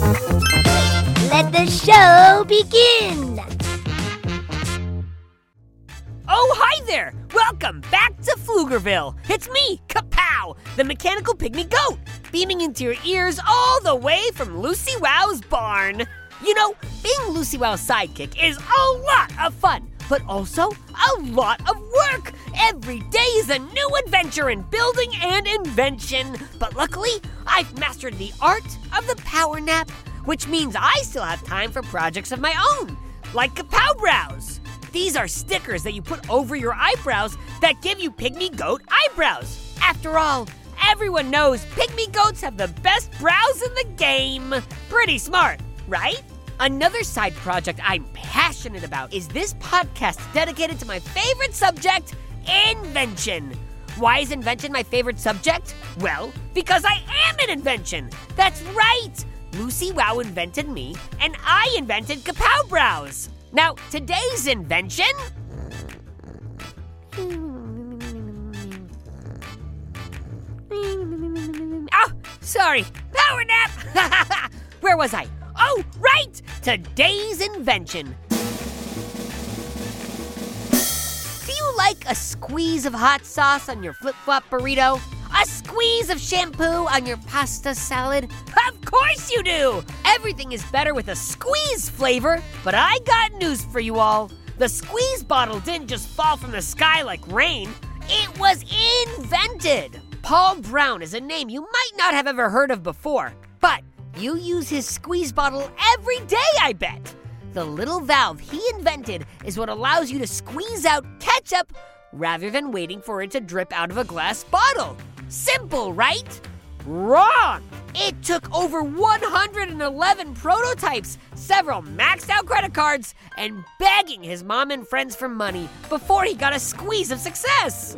Let the show begin. Oh, hi there! Welcome back to Pflugerville. It's me, Kapow, the mechanical pygmy goat, beaming into your ears all the way from Lucy Wow's barn. You know, being Lucy Wow's sidekick is a lot of fun, but also a lot of work. Every day is a new adventure in building and invention. But luckily, I've mastered the art of the power nap, which means I still have time for projects of my own, like Kapow Brows. These are stickers that you put over your eyebrows that give you pygmy goat eyebrows. After all, everyone knows pygmy goats have the best brows in the game. Pretty smart, right? Another side project I'm passionate about is this podcast dedicated to my favorite subject, invention. Why is invention my favorite subject? Well, because I am an invention. That's right. Lucy Wow invented me, and I invented Kapow Brows. Now, today's invention. Oh, sorry. Power nap. Where was I? Oh, right. Today's invention. Like a squeeze of hot sauce on your flip flop burrito? A squeeze of shampoo on your pasta salad? Of course you do! Everything is better with a squeeze flavor, but I got news for you all. The squeeze bottle didn't just fall from the sky like rain, it was invented. Paul Brown is a name you might not have ever heard of before, but you use his squeeze bottle every day, I bet. The little valve he invented is what allows you to squeeze out ketchup rather than waiting for it to drip out of a glass bottle. Simple, right? Wrong! It took over 111 prototypes, several maxed out credit cards, and begging his mom and friends for money before he got a squeeze of success.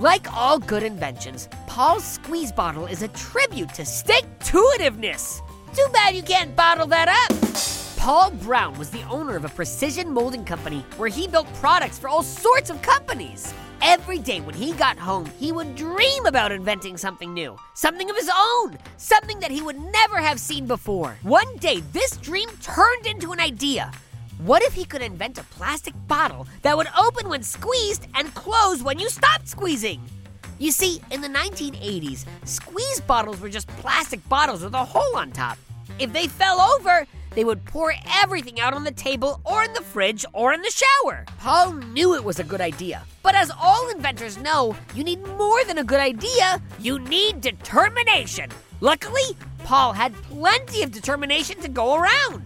Like all good inventions, Paul's squeeze bottle is a tribute to stick to itiveness. Too bad you can't bottle that up. Paul Brown was the owner of a precision molding company where he built products for all sorts of companies. Every day when he got home, he would dream about inventing something new, something of his own, something that he would never have seen before. One day, this dream turned into an idea. What if he could invent a plastic bottle that would open when squeezed and close when you stopped squeezing? You see, in the 1980s, squeeze bottles were just plastic bottles with a hole on top. If they fell over, they would pour everything out on the table or in the fridge or in the shower. Paul knew it was a good idea. But as all inventors know, you need more than a good idea, you need determination. Luckily, Paul had plenty of determination to go around.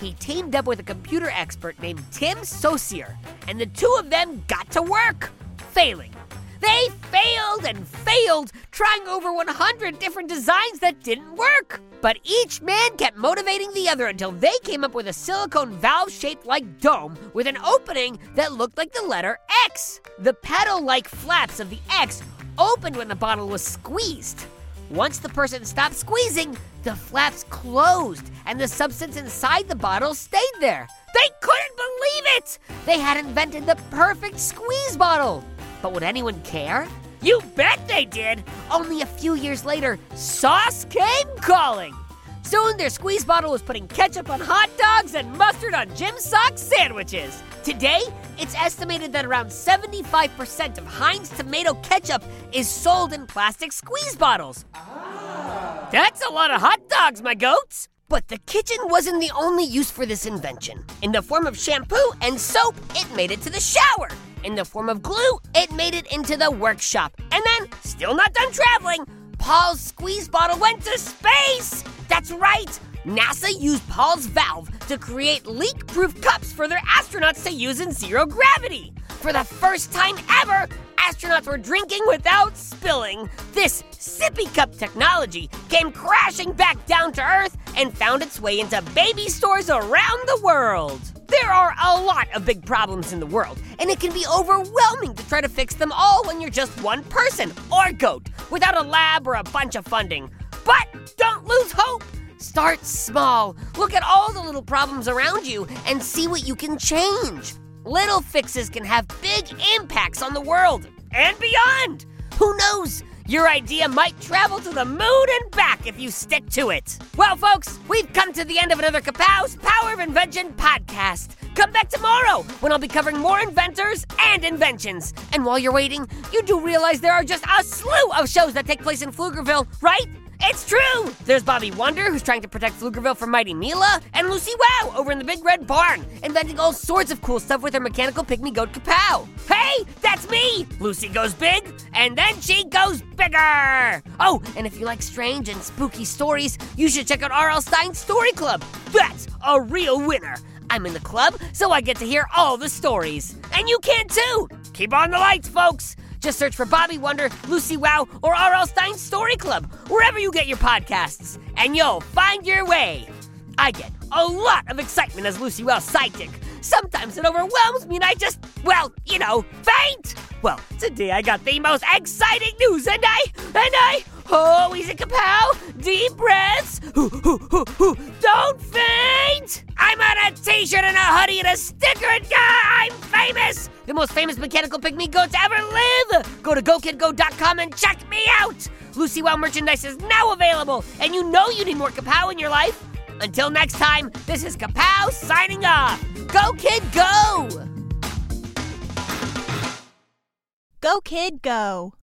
He teamed up with a computer expert named Tim Saucier, and the two of them got to work, failing. They failed and failed, trying over 100 different designs that didn't work. But each man kept motivating the other until they came up with a silicone valve shaped like dome with an opening that looked like the letter X. The petal like flaps of the X opened when the bottle was squeezed. Once the person stopped squeezing, the flaps closed and the substance inside the bottle stayed there. They couldn't believe it! They had invented the perfect squeeze bottle. But would anyone care? You bet they did! Only a few years later, sauce came calling. Soon their squeeze bottle was putting ketchup on hot dogs and mustard on Jim Sock sandwiches. Today, it's estimated that around 75% of Heinz tomato ketchup is sold in plastic squeeze bottles. Ah. That's a lot of hot dogs, my goats! But the kitchen wasn't the only use for this invention. In the form of shampoo and soap, it made it to the shower. In the form of glue, it made it into the workshop. And then, still not done traveling, Paul's squeeze bottle went to space! That's right! NASA used Paul's valve to create leak proof cups for their astronauts to use in zero gravity. For the first time ever, astronauts were drinking without spilling. This sippy cup technology came crashing back down to Earth and found its way into baby stores around the world. There are a lot of big problems in the world, and it can be overwhelming to try to fix them all when you're just one person or goat without a lab or a bunch of funding. But don't lose hope. Start small. Look at all the little problems around you and see what you can change. Little fixes can have big impacts on the world and beyond. Who knows? Your idea might travel to the moon and back if you stick to it. Well, folks, we've come to the end of another Kapow's Power of Invention podcast. Come back tomorrow when I'll be covering more inventors and inventions. And while you're waiting, you do realize there are just a slew of shows that take place in Pflugerville, right? It's true! There's Bobby Wonder, who's trying to protect Pflugerville from Mighty Mila, and Lucy Wow over in the Big Red Barn, inventing all sorts of cool stuff with her mechanical pygmy goat Kapow. Hey, that's me! Lucy goes big, and then she goes bigger! Oh, and if you like strange and spooky stories, you should check out R.L. Stine's Story Club. That's a real winner! I'm in the club, so I get to hear all the stories. And you can too! Keep on the lights, folks! Just search for Bobby Wonder, Lucy Wow, or R.L. Stine's Story Club, wherever you get your podcasts, and you'll find your way. I get a lot of excitement as Lucy Wow's sidekick. Sometimes it overwhelms me and I just, well, you know, faint. Well, today I got the most exciting news, and I, and I, oh, easy kapow, deep breaths, don't faint. I'm on a t-shirt and a hoodie and a sticker, and God, I'm famous. The most famous mechanical pygmy goat to ever live. Go to GoKidGo.com and check me out. Lucy Wow merchandise is now available, and you know you need more kapow in your life. Until next time, this is Kapow signing off. Go, kid, go! Go, kid, go.